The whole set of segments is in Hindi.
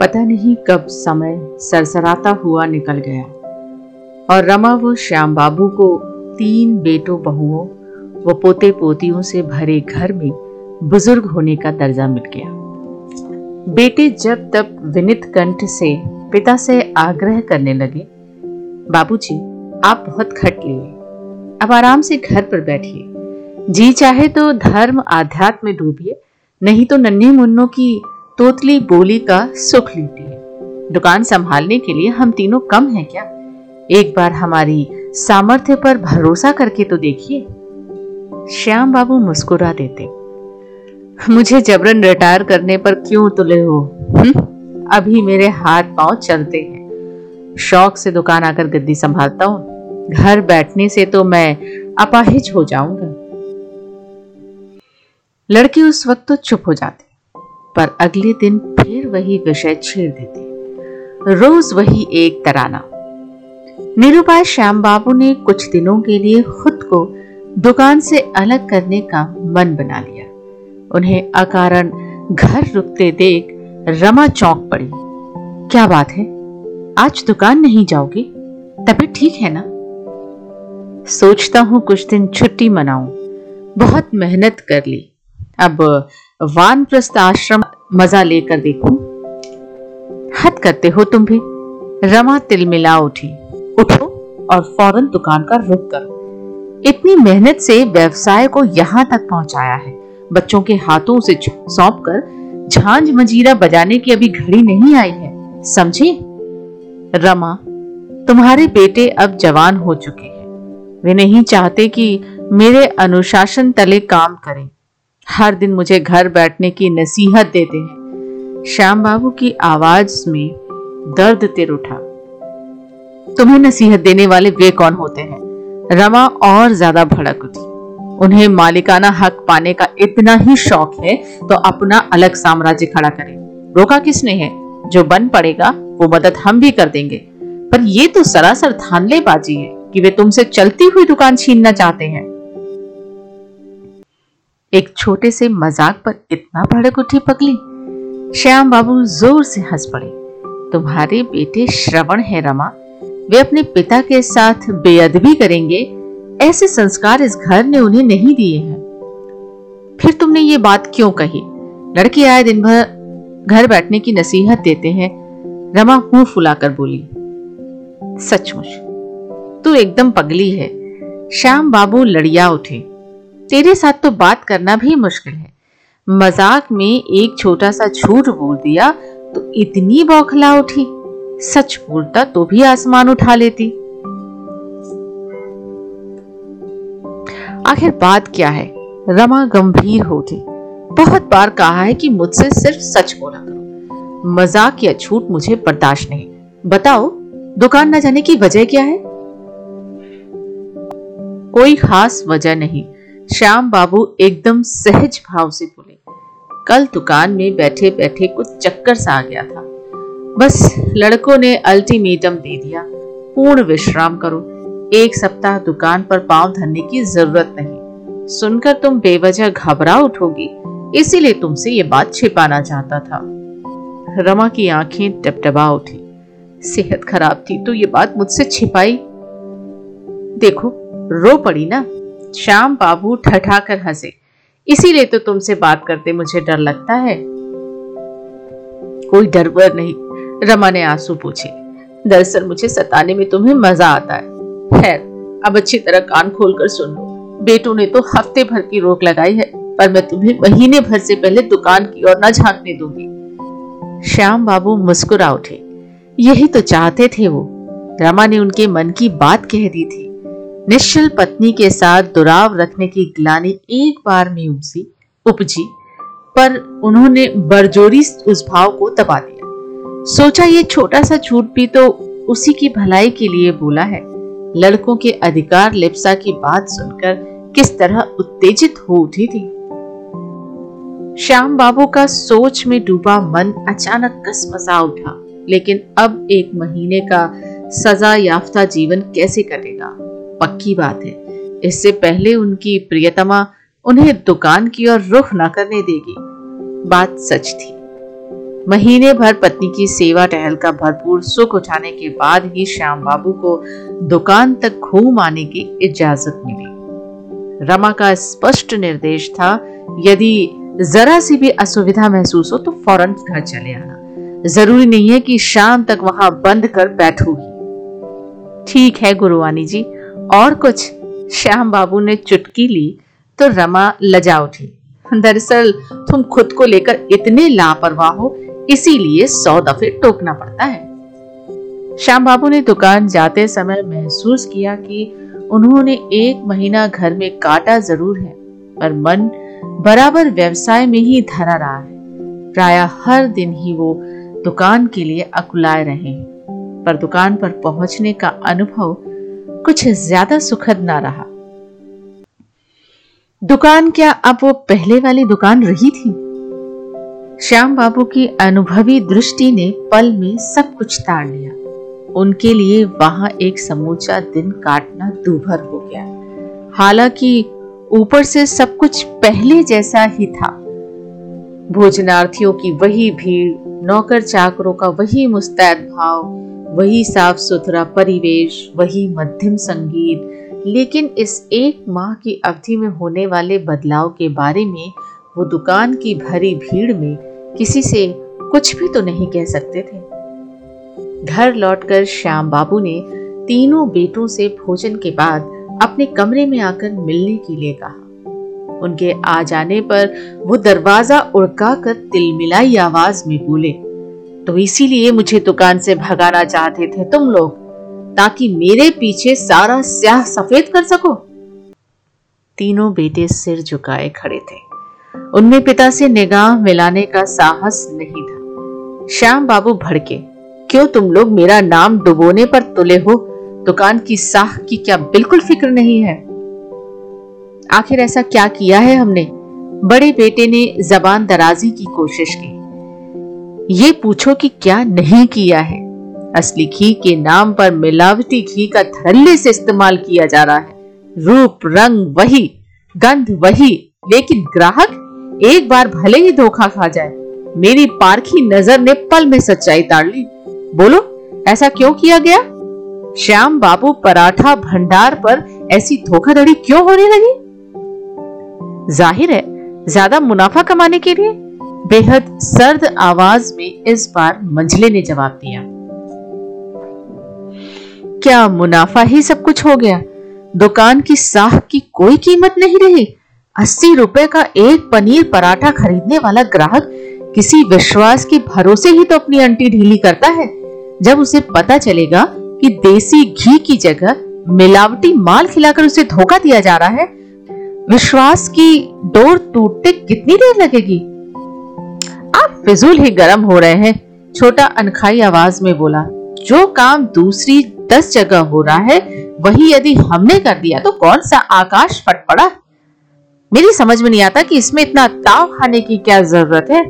पता नहीं कब समय सरसराता हुआ निकल गया। और रमा व श्याम बाबू को तीन बेटों बहुओं व पोते पोतियों से भरे घर में बुज़ुर्ग होने का दर्जा मिल गया। बेटे जब तब विनित कंठ से पिता से आग्रह करने लगे बाबूजी, आप बहुत खट लिए। अब आराम से घर पर बैठिए। जी चाहे तो धर्म आध्यात्म में डूबिए नहीं तो नन्हे मुन्नों की तोतली बोली का सुख लीजिए। दुकान संभालने के लिए हम तीनों कम हैं क्या? एक बार हमारी सामर्थ्य पर भरोसा करके तो देखिए। श्याम बाबू मुस्कुरा देते। मुझे जबरन रिटायर करने पर क्यों तुले हो? हुँ? अभी मेरे हाथ पाँव चलते हैं। शौक से दुकान आकर गद्दी संभालता हूँ। घर बैठने से तो मैं अपाहिज हो जाऊँगा। लड़की उस वक्त तो चुप हो जाती। पर अगले दिन फिर वही विषय छेड़ देते। रोज वही एक तराना। निरुपाय श्याम बाबू ने कुछ दिनों के लिए खुद को दुकान से अलग करने का मन बना लिया। उन्हें अकारण घर रुकते देख रमा चौंक पड़ी। क्या बात है? आज दुकान नहीं जाओगी? तबीयत ठीक है ना? सोचता हूँ कुछ दिन छुट्टी मनाऊं। बहुत मेहनत कर ली। अब वानप्रस्थ आश्रम मज़ा लेकर देखूँ। हद करते हो तुम भी। रमा तिलमिला उठी। उठो और फ़ौरन दुकान का रुख करो। इतनी मेहनत से व्यवसाय को यहाँ तक पहुँचाया है। बच्चों के हाथों से सौंप कर झांझ मजीरा बजाने की अभी घड़ी नहीं आई है। समझे? रमा, तुम्हारे बेटे अब जवान हो चुके हैं। वे नहीं चाहते कि मेरे अनुशासन तले काम करें। हर दिन मुझे घर बैठने की नसीहत देते हैं। श्याम बाबू की आवाज़ में दर्द तिर उठा। तुम्हें नसीहत देने वाले वे कौन होते हैं? रमा और ज़्यादा भड़क उठी उन्हें मालिकाना हक पाने का इतना ही शौक है तो अपना अलग साम्राज्य खड़ा करें। रोका किसने है? जो बन पड़ेगा, वो मदद हम भी कर देंगे। पर ये तो सरासर धानलेबाजी है कि वे तुमसे चलती हुई दुकान छीनना चाहते हैं। एक छोटे से मज़ाक पर इतना भड़क उठी पगली। श्याम बाबू ज़ोर से हंस पड़े। तुम्हारे बेटे श्रवण है, रमा। वे अपने पिता के साथ बेअदबी करेंगे। ऐसे संस्कार इस घर ने उन्हें नहीं दिए हैं। फिर तुमने ये बात क्यों कही? लड़के आए दिन भर घर बैठने की नसीहत देते हैं। रमा मुँह फुलाकर बोली, सचमुच, तू एकदम पगली है। श्याम बाबू लड़िया उठे। तेरे साथ तो बात करना भी मुश्किल है। मज़ाक में एक छोटा सा झूठ बोल दिया तो इतनी बौखला उठी। सच बोलता तो भी आसमान उठा लेती। आखिर बात क्या है? रमा गंभीर हो बहुत बार कहा है कि मुझसे सिर्फ़ सच बोला करो। मज़ाक या झूठ मुझे बर्दाश्त नहीं। बताओ, दुकान न जाने की वजह क्या है? कोई खास वजह नहीं। श्याम बाबू एकदम सहज भाव से बोले, कल दुकान में बैठे बैठे कुछ चक्कर सा आ गया था। बस लड़कों ने अल्टीमेटम दे दिया। पूर्ण विश्राम करो। एक सप्ताह दुकान पर पाँव धरने की ज़रूरत नहीं। सुनकर तुम बेवजह घबरा उठोगी। इसीलिए तुमसे ये बात छिपाना चाहता था। रमा की आँखें टपटपा उठी। सेहत खराब थी तो ये बात मुझसे छिपाई? देखो, रो पड़ी ना। श्याम बाबू ठठाकर हंसे। इसीलिए तो तुमसे बात करते मुझे डर लगता है। कोई डर वर नहीं, रमा ने आँसू पूछे। दरअसल मुझे सताने में तुम्हें मज़ा आता है। खैर, अब अच्छी तरह कान खोलकर सुन लो। बेटू ने तो हफ़्ते भर की रोक लगाई है, पर मैं तुम्हें महीने भर से पहले दुकान की ओर न झांकने दूँगी। श्याम बाबू मुस्कुरा उठे। यही तो चाहते थे वो। रमा ने उनके मन की बात कह दी थी। निश्चल पत्नी के साथ दुराव रखने की ग्लानी एक बार में उसी उपजी, पर उन्होंने बरजोरी उस भाव को दबा दिया। सोचा ये छोटा सा छूट भी तो उसी की भलाई के लिए बोला है। लड़कों के अधिकार लिप्सा की बात सुनकर किस तरह उत्तेजित हो उठी थी। श्याम बाबू का सोच में डूबा मन अचानक कसमसा उठा, लेकिन अब एक महीने का सजा याफ्ता जीवन कैसे कटेगा? पक्की बात है। इससे पहले उनकी प्रियतमा उन्हें दुकान की ओर रुख न करने देगी। बात सच थी। महीने भर पत्नी की सेवा टहल का भरपूर सुख उठाने के बाद ही श्याम बाबू को दुकान तक घूम आने की इजाज़त मिली। रमा का स्पष्ट निर्देश था, यदि जरा सी भी असुविधा महसूस हो तो फ़ौरन घर चले आना। ज़रूरी नहीं है कि शाम तक वहाँ बंद कर बैठोगी। ठीक है, गुरुवानी जी। और कुछ। श्याम बाबू ने चुटकी ली तो रमा लजा उठी। दरअसल, तुम खुद को लेकर इतने लापरवाह हो, इसीलिए सौ दफे टोकना पड़ता है। श्याम बाबू ने दुकान जाते समय महसूस किया कि उन्होंने एक महीना घर में काटा ज़रूर है, पर मन बराबर व्यवसाय में ही धरा रहा है। प्राय हर दिन ही वो दुकान के लिए अकुलाए रहे पर दुकान पर पहुँचने का अनुभव कुछ ज़्यादा सुखद ना रहा। दुकान क्या अब वो पहले वाली दुकान रही थी? श्याम बाबू की अनुभवी दृष्टि ने पल में सब कुछ ताड़ लिया। उनके लिए वहाँ एक समूचा दिन काटना दूभर हो गया। हालाँकि ऊपर से सब कुछ पहले जैसा ही था। भोजनार्थियों की वही भीड़, नौकर चाकरों का वही मुस्तैद भाव वही साफ़ सुथरा परिवेश, वही मध्यम संगीत। लेकिन इस एक माह की अवधि में होने वाले बदलाव के बारे में वो दुकान की भरी भीड़ में किसी से कुछ भी तो नहीं कह सकते थे। घर लौटकर श्याम बाबू ने तीनों बेटों से भोजन के बाद अपने कमरे में आकर मिलने के लिए कहा। उनके आ जाने पर वो दरवाज़ा उड़का कर तिलमिलाई आवाज़ में बोले तो इसीलिए मुझे दुकान से भगाना चाहते थे तुम लोग, ताकि मेरे पीछे सारा स्याह सफ़ेद कर सको। तीनों बेटे सिर झुकाए खड़े थे। उनमें पिता से निगाह मिलाने का साहस नहीं था। श्याम बाबू भड़के, क्यों तुम लोग मेरा नाम डुबोने पर तुले हो? दुकान की साख की क्या बिल्कुल फ़िक्र नहीं है? आखिर ऐसा क्या किया है हमने? बड़े बेटे ने जबान दराजी की कोशिश की। ये पूछो कि क्या नहीं किया है? असली घी के नाम पर मिलावटी घी का धड़ल्ले से इस्तेमाल किया जा रहा है। रूप, रंग वही, गंध वही, लेकिन ग्राहक एक बार भले ही धोखा खा जाए, मेरी पारखी नज़र ने पल में सच्चाई ताड़ ली। बोलो, ऐसा क्यों किया गया? श्याम बाबू पराठा भंडार पर ऐसी धोखाधड़ी क्यों होने लगी? ज़ाहिर है, ज़्यादा मुनाफा कमाने के लिए बेहद सर्द आवाज़ में इस बार मंझले ने जवाब दिया। क्या मुनाफा ही सब कुछ हो गया? दुकान की साख की कोई कीमत नहीं रही। अस्सी रुपए का एक पनीर पराठा खरीदने वाला ग्राहक किसी विश्वास के भरोसे ही तो अपनी अंटी ढीली करता है। जब उसे पता चलेगा कि देसी घी की जगह मिलावटी माल खिलाकर उसे धोखा दिया जा रहा है, विश्वास की डोर टूटते कितनी देर लगेगी? फिजूल ही गर्म हो रहे हैं। छोटा अनखाई आवाज़ में बोला, जो काम दूसरी दस जगह हो रहा है, वही यदि हमने कर दिया तो कौन सा आकाश फट पड़ा? मेरी समझ में नहीं आता कि इसमें इतना ताव खाने की क्या ज़रूरत है।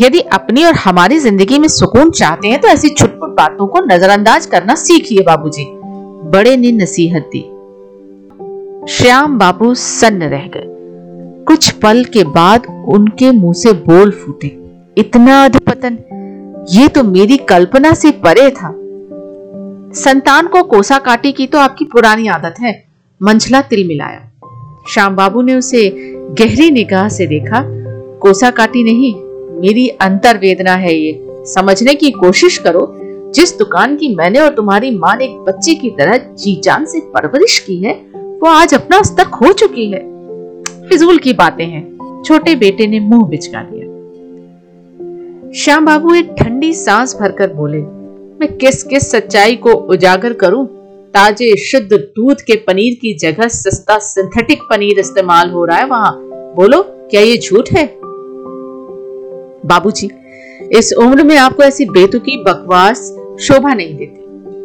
यदि अपनी और हमारी ज़िंदगी में सुकून चाहते हैं तो ऐसी छुटपुट बातों को नजरअंदाज करना सीखिए, बाबूजी। बड़े ने नसीहत दी। श्याम बाबू सन्न रह गए। कुछ पल के बाद उनके मुँह से बोल फूटे। इतना अधपतन, ये तो मेरी कल्पना से परे था। संतान को कोसा काटी की तो आपकी पुरानी आदत है, मंझला तिल मिलाया। श्याम बाबू ने उसे गहरी निगाह से देखा। कोसा काटी नहीं, मेरी अंतर वेदना है ये। समझने की कोशिश करो, जिस दुकान की मैंने और तुम्हारी माँ ने एक बच्चे की तरह जी जान से परवरिश की है, वो आज अपना स्तर खो चुकी है। फिजूल की बातें हैं। छोटे बेटे ने मुँह बिचका दिया। श्याम बाबू एक ठंडी सांस भरकर बोले, मैं किस किस सच्चाई को उजागर करूँ? ताजे, शुद्ध दूध के पनीर की जगह सस्ता सिंथेटिक पनीर इस्तेमाल हो रहा है वहाँ। बोलो, क्या ये झूठ है? बाबूजी, इस उम्र में आपको ऐसी बेतुकी, बकवास, शोभा नहीं देती।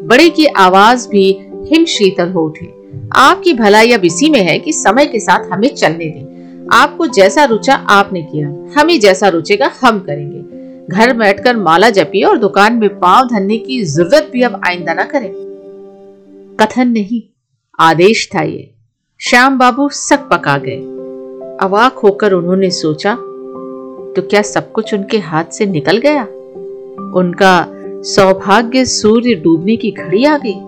बड़े की आवाज़ भी हिम शीतल हो उठी। आपकी भलाई अब इसी में है कि समय के साथ हमें चलने दें। आपको जैसा रुचा आपने किया, हमें जैसा रुचेगा हम करेंगे। घर बैठकर माला जपिए और दुकान में पाव धरने की ज़रूरत भी अब आइंदा ना करें। कथन नहीं, आदेश था ये। श्याम बाबू सक पका गए। अवाक होकर उन्होंने सोचा तो क्या सब कुछ उनके हाथ से निकल गया? उनका सौभाग्य सूर्य डूबने की घड़ी आ गई।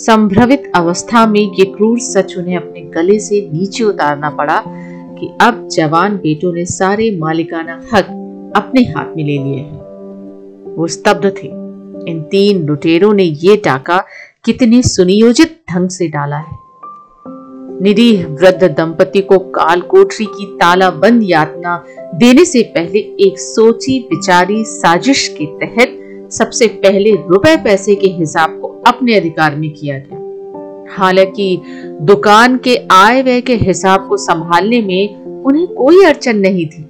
संभ्रमित अवस्था में ये क्रूर सच उन्हें अपने गले से नीचे उतारना पड़ा कि अब जवान बेटों ने सारे मालिकाना हक अपने हाथ में ले लिए हैं। वो स्तब्ध थे। इन तीन लुटेरों ने ये टाका कितने सुनियोजित ढंग से डाला है। निरीह वृद्ध दंपति को काल कोठरी की तालाबंद यातना देने से पहले एक सोची विचारी साजिश के तहत सबसे पहले रुपए पैसे के हिसाब को अपने अधिकार में किया गया। हालाँकि दुकान के आय व्यय के हिसाब को संभालने में उन्हें कोई अड़चन नहीं थी।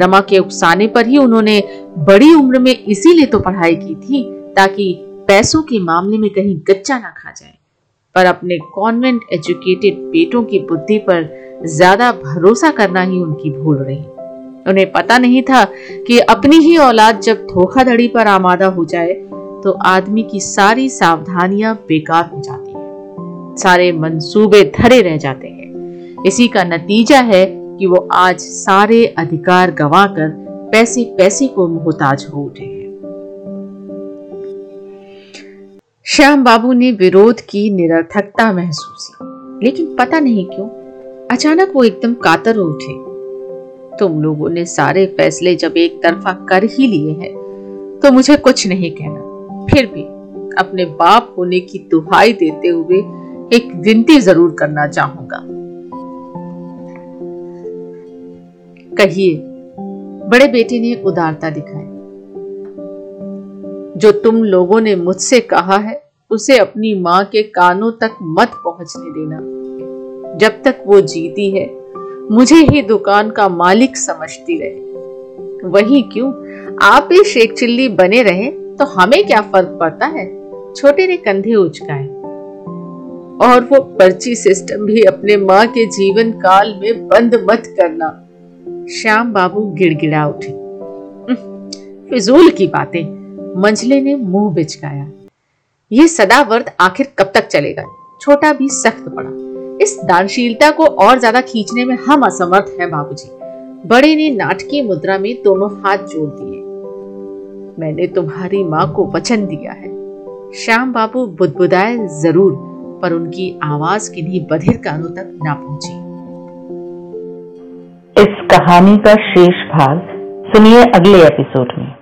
रमा के उकसाने पर ही उन्होंने बड़ी उम्र में इसीलिए तो पढ़ाई की थी ताकि पैसों के मामले में कहीं गच्चा ना खा जाए। पर अपने कॉन्वेंट एजुकेटेड बेटों की बुद्धि पर ज़्यादा भरोसा करना ही उनकी भूल रही। उन्हें पता नहीं था कि अपनी ही औलाद जब धोखाधड़ी पर आमादा हो जाए तो आदमी की सारी सावधानियाँ बेकार हो जाती हैं। सारे मंसूबे धरे रह जाते हैं। इसी का नतीजा है कि वो आज सारे अधिकार गवाकर पैसे पैसे को मोहताज हो उठे हैं। श्याम बाबू ने विरोध की निरर्थकता महसूस की, लेकिन पता नहीं क्यों, अचानक वो एकदम कातर हो उठे। तुम लोगों ने सारे फैसले जब एक तरफा कर ही लिए हैं तो मुझे कुछ नहीं कहना। फिर भी अपने बाप होने की दुहाई देते हुए एक विनती ज़रूर करना चाहूँगा। कहिए, बड़े बेटे ने उदारता दिखाई। जो तुम लोगों ने मुझसे कहा है, उसे अपनी माँ के कानों तक मत पहुँचने देना। जब तक वो जीती है, मुझे ही दुकान का मालिक समझती रहे। वही क्यों? आप ही शेख चिल्ली बने रहे। तो हमें क्या फ़र्क पड़ता है? छोटे ने कंधे उचकाए। और वो पर्ची सिस्टम भी अपने माँ के जीवन काल में बंद मत करना। श्याम बाबू गिड़गिड़ा उठे। फिजूल की बातें। मंझले ने मुँह बिचकाया। ये सदावर्त आखिर कब तक चलेगा? छोटा भी सख्त पड़ा। इस दानशीलता को और ज़्यादा खींचने में हम असमर्थ हैं बाबूजी। बड़े ने नाटकीय मुद्रा में दोनों हाथ जोड़ दिए। मैंने तुम्हारी माँ को वचन दिया है। श्याम बाबू बुदबुदाए ज़रूर, पर उनकी आवाज़ किन्हीं बधिर कानों तक ना पहुँची। इस कहानी का शेष भाग सुनिए अगले एपिसोड में।